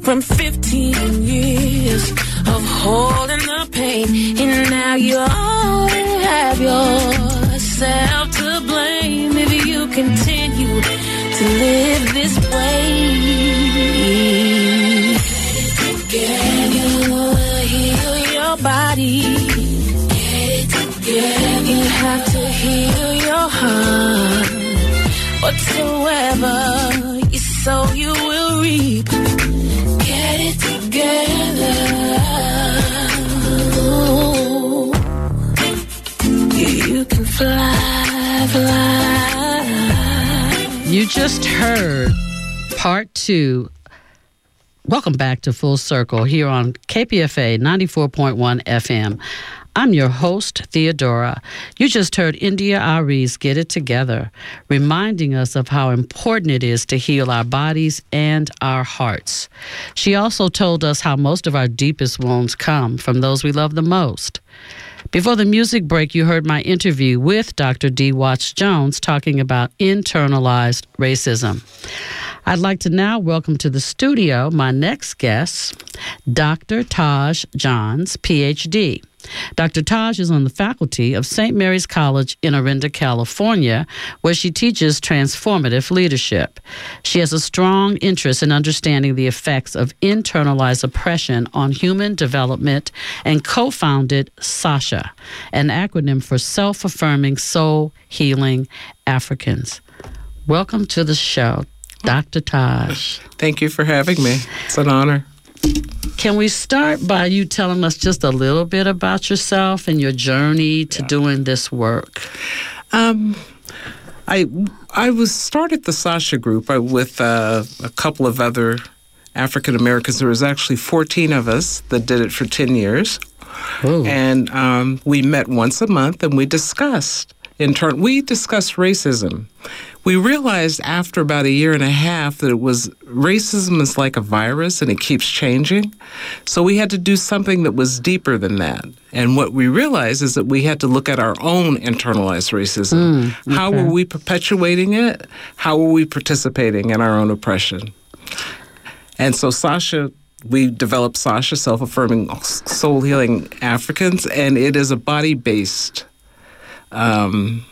S24: from 15 years of holding the pain. And now you only have yourself to blame if you continue to live this way. Get you heal your body. Get you have to heal your heart. Whatsoever you sow, you will reap. Get it together. You
S2: just heard part two. Welcome back to Full Circle here on KPFA 94.1 FM. I'm your host, Theodora. You just heard India Arie's Get It Together, reminding us of how important it is to heal our bodies and our hearts. She also told us how most of our deepest wounds come from those we love the most. Before the music break, you heard my interview with Dr. Dee Watts Jones talking about internalized racism. I'd like to now welcome to the studio my next guest, Dr. Taj Johns, PhD. Dr. Taj is on the faculty of St. Mary's College in Orinda, California, where she teaches transformative leadership. She has a strong interest in understanding the effects of internalized oppression on human development and co founded SASHA, an acronym for Self Affirming Soul Healing Africans. Welcome to the show, Dr. Taj.
S25: Thank you for having me. It's an honor.
S2: Can we start by you telling us just a little bit about yourself and your journey to doing this work?
S25: Um, I I was started the Sasha group uh, with uh, a couple of other African Americans. There was actually 14 of us that did it for 10 years, and um, we met once a month and we discussed. In turn, we discussed racism. We realized after about a year and a half that it was racism is like a virus and it keeps changing. So we had to do something that was deeper than that. And what we realized is that we had to look at our own internalized racism.
S2: Mm,
S25: How were we perpetuating it? How were we participating in our own oppression? And so Sasha, we developed Sasha, Self Affirming Soul Healing Africans, and it is a body based um,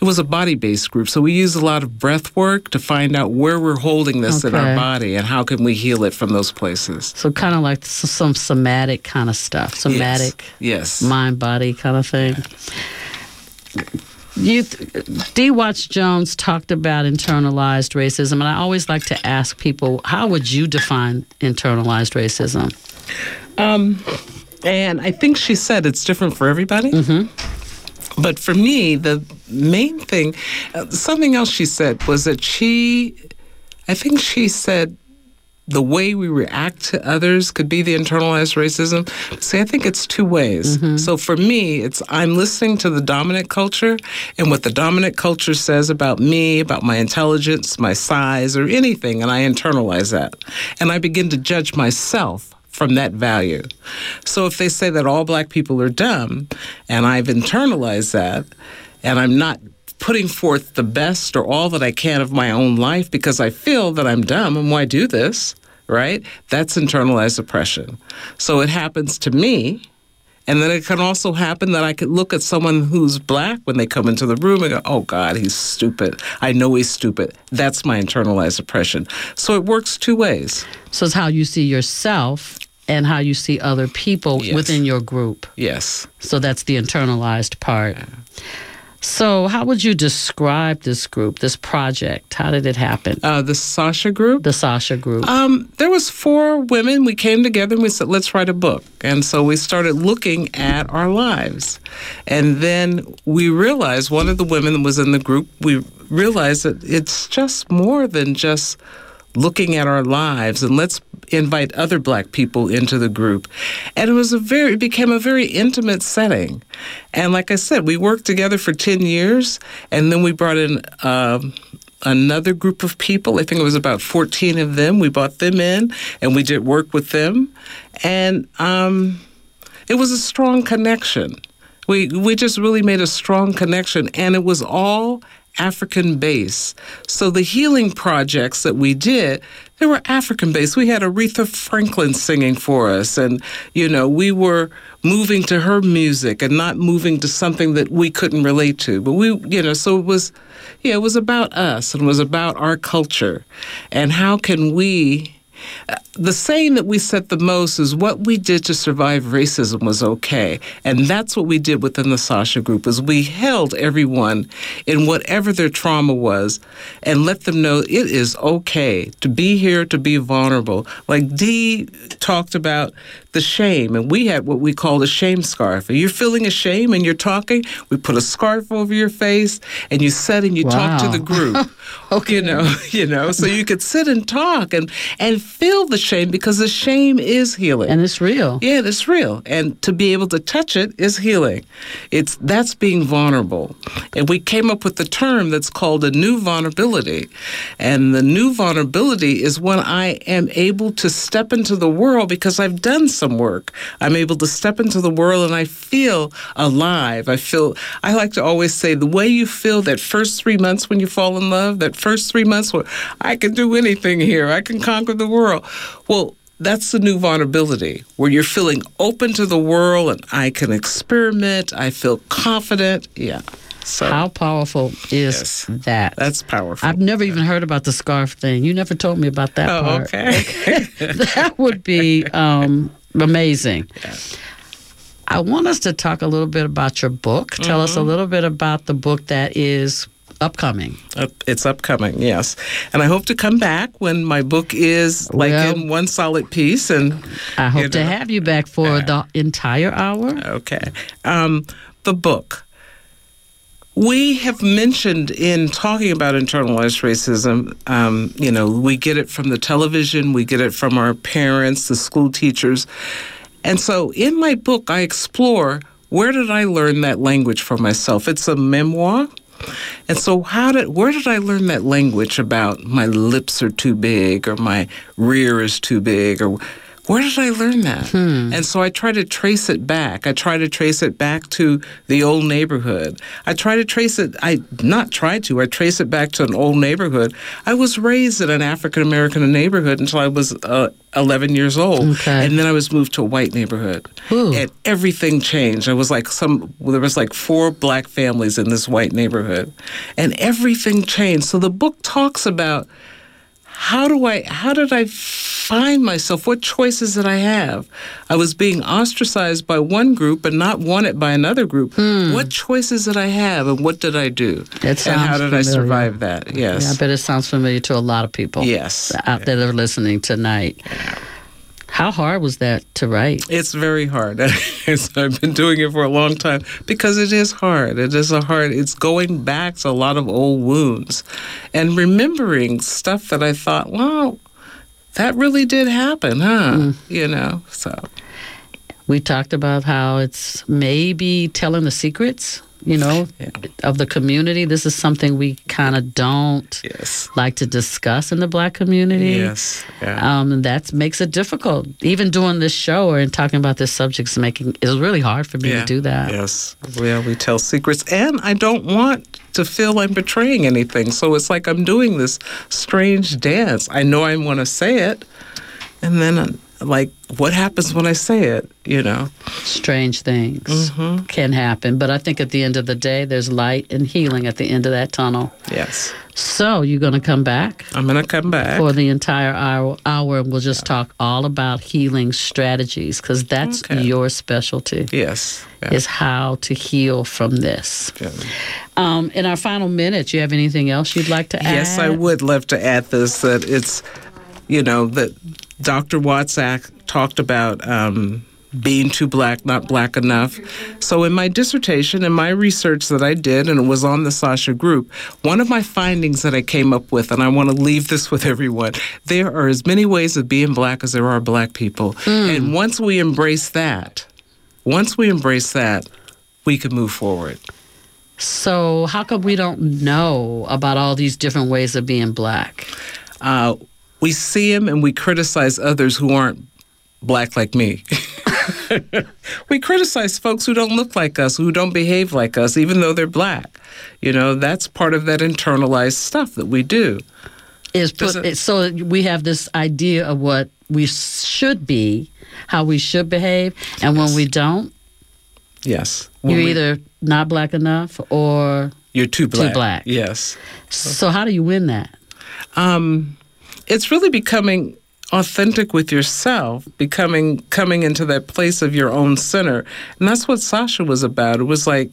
S25: it was a body based group. So we used a lot of breath work to find out where we're holding this in our body and how can we heal it from those places.
S2: So kind of like some somatic kind of stuff, somatic,
S25: Yes.
S2: mind body kind of thing. You, Dee Watts Jones talked about internalized racism, and I always like to ask people, how would you define internalized racism?
S25: Um, and I think she said it's different for everybody. Mm-hmm. But for me, the main thing, uh, something else she said was that she, I think she said the way we react to others could be the internalized racism. See, I think it's two ways. So for me, it's I'm listening to the dominant culture and what the dominant culture says about me, about my intelligence, my size, or anything, and I internalize that. And I begin to judge myself from that value. So if they say that all black people are dumb, and I've internalized that, and I'm not putting forth the best or all that I can of my own life because I feel that I'm dumb and why do this, right? That's internalized oppression. So it happens to me. And then it can also happen that I could look at someone who's black when they come into the room and go, oh God, he's stupid. I know he's stupid. That's my internalized oppression. So it works two ways.
S2: So it's how you see yourself and how you see other people
S25: Yes.
S2: within your group.
S25: Yes.
S2: So that's the internalized part. So, how would you describe this group, this project? How did it happen?
S25: Uh, the Sasha group?
S2: The Sasha group.
S25: Um, there was four women. We came together and we said, let's write a book. And so we started looking at our lives. And then we realized one of the women that was in the group, we realized that it's just more than just looking at our lives and let's invite other black people into the group. And it was a very it became a very intimate setting. And like i said we worked together for 10 years and then we brought in um, another group of people. I think it was about 14 of them. We brought them in and we did work with them. And um, it was a strong connection. We we just really made a strong connection and it was all African base. So the healing projects that we did, they were African based. We had Aretha Franklin singing for us and you know, we were moving to her music and not moving to something that we couldn't relate to. But we, you know, so it was yeah, it was about us and it was about our culture and how can we the saying that we said the most is what we did to survive racism was okay. And that's what we did within the sasha group is we held everyone in whatever their trauma was and let them know it is okay to be here to be vulnerable. Like dee talked about the shame and we had what we call the shame scarf. If you're feeling ashamed and you're talking? We put a scarf over your face and you sit and you talk to the group. Okay. You know you know so you could sit and talk and and feel the shame because the shame is healing.
S2: And it's real.
S25: Yeah it's real. And to be able to touch it is healing. It's that's being vulnerable. And we came up with the term that's called a new vulnerability. And the new vulnerability is when i am able to step into the world because i've done some work. I'm able to step into the world and i feel alive. I feel i like to always say the way you feel that first three months when you fall in love that first three months where i can do anything here. I can conquer the world well that's the new vulnerability where you're feeling open to the world and I can experiment. I feel confident. Yeah. So
S2: How powerful is that?
S25: That's powerful.
S2: I've never even heard about the scarf thing. You never told me about that
S25: Oh,
S2: part.
S25: okay.
S2: that would be um, amazing. I want us to talk a little bit about your book. Tell us a
S25: Mhm.
S2: little bit about the book that is upcoming.
S25: Up- It's upcoming, yes. And I hope to come back when my book is like
S2: Well-
S25: in one solid piece. And
S2: I hope
S25: you
S2: to
S25: know.
S2: have you back for the entire hour.
S25: Okay. Um, the book. We have mentioned in talking about internalized racism, um, you know, we get it from the television, we get it from our parents, the school teachers. And so in my book, I explore where did I learn that language for myself? It's a memoir. And so how did where did I learn that language about my lips are too big or my rear is too big or where did I learn that? And so I try to trace it back. I try to trace it back to the old neighborhood. I try to trace it, I not try to, I trace it back to an old neighborhood. I was raised in an African American neighborhood until I was uh, 11 years old.
S2: Okay.
S25: And then I was moved to a white neighborhood. And everything changed. I was like some, there was like four black families in this white neighborhood. And everything changed. So the book talks about how do I how did I find myself? What choices did I have? I was being ostracized by one group and not wanted by another group. Hmm. What choices did I have and what did I do?
S2: It
S25: and
S2: sounds
S25: how did I survive that? Yes.
S2: Yeah, I bet it sounds familiar to a lot of people.
S25: Yes.
S2: Out there that are listening tonight. How hard was that to write?
S25: It's very hard. I've been doing it for a long time because it is hard. It is a hard. It's going back to a lot of old wounds, and remembering stuff that I thought, wow, that really did happen, huh? Mm. You know. So
S2: We talked about how it's maybe telling the secrets, you know, of the community. This is something we kind of don't
S25: yes.
S2: like to discuss in the black community.
S25: Yes. Yeah.
S2: Um, and that makes it difficult. Even doing this show or and talking about this subject is making is really hard for me
S25: Yeah.
S2: to do that.
S25: Yes. Well, we tell secrets, and I don't want to feel I'm betraying anything. So it's like I'm doing this strange dance. I know I want to say it, and then like, what happens when I say it? You know.
S2: Strange things
S25: Mm-hmm.
S2: can happen, but I think at the end of the day, there's light and healing at the end of that tunnel.
S25: Yes.
S2: So you're going to come back
S25: I'm gonna come back.
S2: for the entire hour, hour and we'll just talk all about healing strategies because that's
S25: Okay.
S2: your specialty.
S25: Yes. Yeah.
S2: Is how to heal from this. Um, in our final minute, you have anything else you'd like to add?
S25: Yes, I would love to add this that it's, you know, that Dr. Watzak talked about um, being too black, not black enough. So, in my dissertation and my research that I did, and it was on the Sasha group, one of my findings that I came up with, and I want to leave this with everyone there are as many ways of being black as there are black people. And once we embrace that, once we embrace that, we can move forward.
S2: So, how come we don't know about all these different ways of being black?
S25: uh, we see them and we criticize others who aren't black like me. we criticize folks who don't look like us, who don't behave like us, even though they're black. You know, that's part of that internalized stuff that we do.
S2: Is put, it, so we have this idea of what we should be, how we should behave, and when we don't,
S25: Yes.
S2: you're
S25: we-
S2: either not black enough or
S25: you're too black.
S2: Too black.
S25: Yes.
S2: So how do you win that?
S25: Um, it's really becoming authentic with yourself, becoming coming into that place of your own center. And that's what Sasha was about. It was like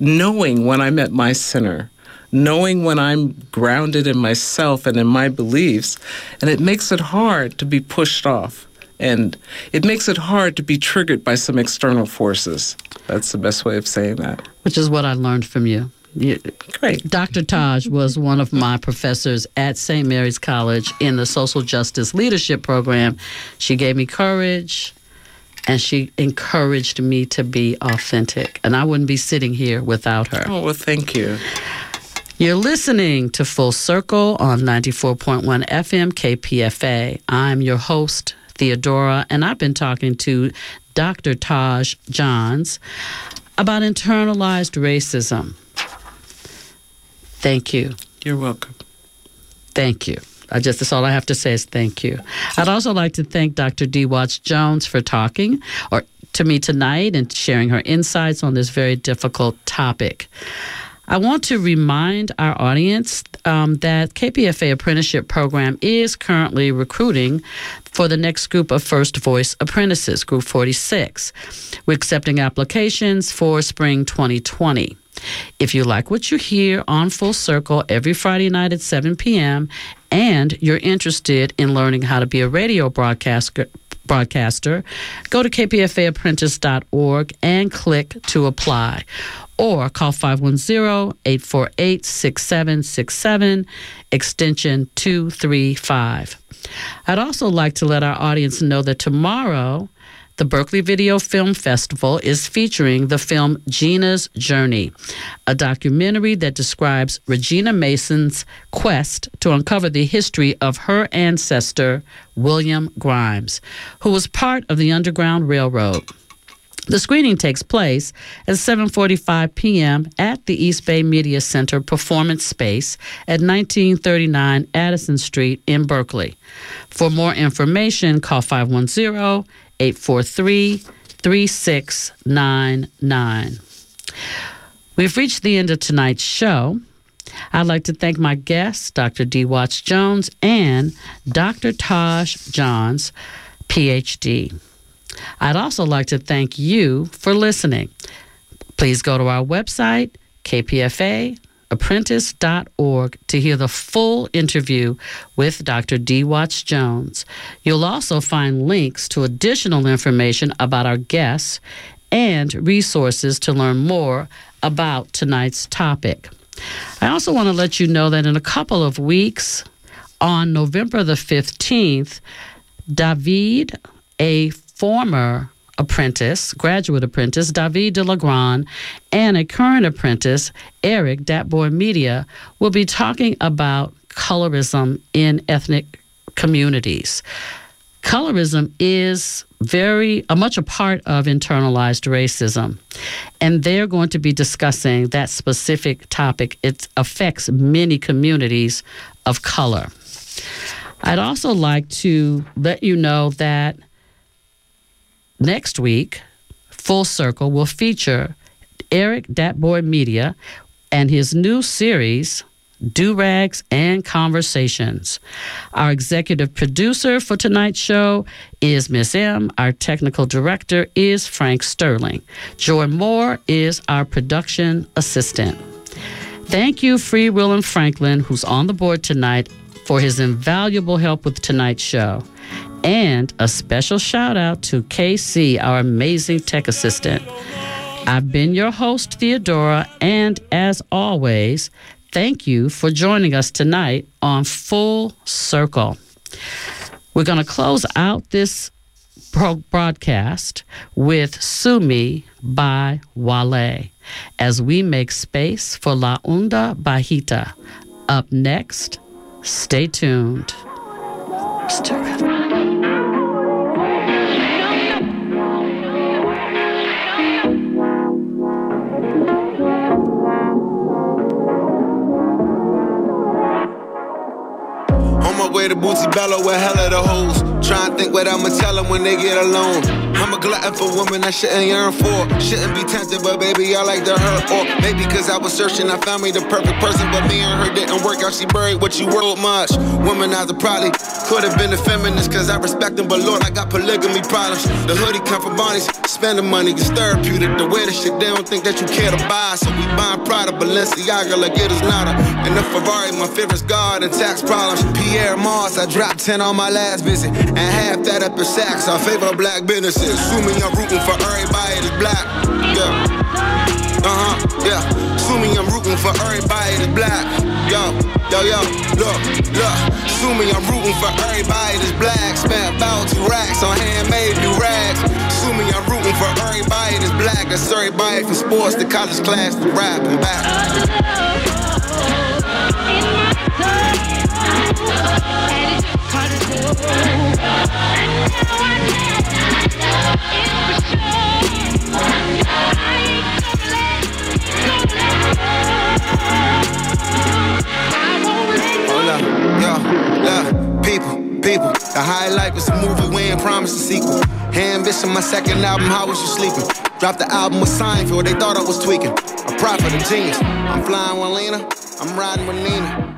S25: knowing when I'm at my center, knowing when I'm grounded in myself and in my beliefs. And it makes it hard to be pushed off. And it makes it hard to be triggered by some external forces. That's the best way of saying that.
S2: Which is what I learned from you. You-
S25: Great.
S2: Dr. Taj was one of my professors at St. Mary's College in the Social Justice Leadership Program. She gave me courage and she encouraged me to be authentic. And I wouldn't be sitting here without her.
S25: Oh, well, thank you.
S2: You're listening to Full Circle on 94.1 FM KPFA. I'm your host, Theodora, and I've been talking to Dr. Taj Johns about internalized racism. Thank you.
S25: You're welcome.
S2: Thank you. I just that's all I have to say is thank you. I'd also like to thank Dr. Dee Watts Jones for talking or to me tonight and sharing her insights on this very difficult topic. I want to remind our audience um, that KPFA Apprenticeship Program is currently recruiting for the next group of First Voice apprentices, Group 46. We're accepting applications for spring 2020. If you like what you hear on Full Circle every Friday night at 7 p.m., and you're interested in learning how to be a radio broadcaster, broadcaster, go to kpfaapprentice.org and click to apply. Or call 510 848 6767, extension 235. I'd also like to let our audience know that tomorrow, The Berkeley Video Film Festival is featuring the film Gina's Journey, a documentary that describes Regina Mason's quest to uncover the history of her ancestor, William Grimes, who was part of the Underground Railroad. The screening takes place at 7:45 p.m. at the East Bay Media Center Performance Space at 1939 Addison Street in Berkeley. For more information, call 510-843-3699. We've reached the end of tonight's show. I'd like to thank my guests, Dr. Dee Watts Jones and Dr. Taj Johns, PhD. I'd also like to thank you for listening. Please go to our website, kpfaapprentice.org, to hear the full interview with Dr. Dee Watts Jones. You'll also find links to additional information about our guests and resources to learn more about tonight's topic. I also want to let you know that in a couple of weeks, on November the 15th, David, a former apprentice, graduate apprentice, David de Legrand, and a current apprentice, Eric Datboy Media, will be talking about colorism in ethnic communities. Colorism is very a much a part of internalized racism and they're going to be discussing that specific topic it affects many communities of color i'd also like to let you know that next week, Full Circle will feature Eric Datboy Media and his new series, Do Rags and Conversations. Our executive producer for tonight's show is Miss M. Our technical director is Frank Sterling. Joy Moore is our production assistant. Thank you, Free Will and Franklin, who's on the board tonight, for his invaluable help with tonight's show. And a special shout out to KC, our amazing tech assistant. I've been your host, Theodora, and as always, thank you for joining us tonight on Full Circle. We're going to close out this broadcast with Sue Me by Wale as we make space for La Onda Bajita. Up next, stay tuned.
S26: On my way to Bootsy Bello with hella the hoes. Try and think what I'ma tell them when they get alone. I'm a glutton for women I shouldn't yearn for. Shouldn't be tempted, but baby, I like to hurt. Or maybe cause I was searching, I found me the perfect person. But me and her didn't work out, she buried what you wrote much. Womanizer probably could have been a feminist cause I respect them. But Lord, I got polygamy problems. The hoodie come from Barney's. Spending money is therapeutic. The way the shit, they don't think that you care to buy. So we buying Prada, Balenciaga like it is nada. And the Ferrari, my favorite's God and tax problems. Pyer Moss, I dropped 10 on my last visit. And half that up in sacks. I favor black businesses. Assuming I'm rooting for everybody that's black. Yeah. Uh huh, yeah. Assuming I'm rooting for everybody that's black. Yo, yo, yo, look, look. Assuming I'm rooting for everybody that's black. Spent about two racks on handmade new rags. Assuming I'm rooting for everybody that's black. That's everybody from sports to college class to rap and back. Hold up, yo, my second album, how was you sleeping? Dropped the album with Seinfeld, they thought I was tweaking. A prophet, a genius. I'm flying with Lena, I'm riding with Nina.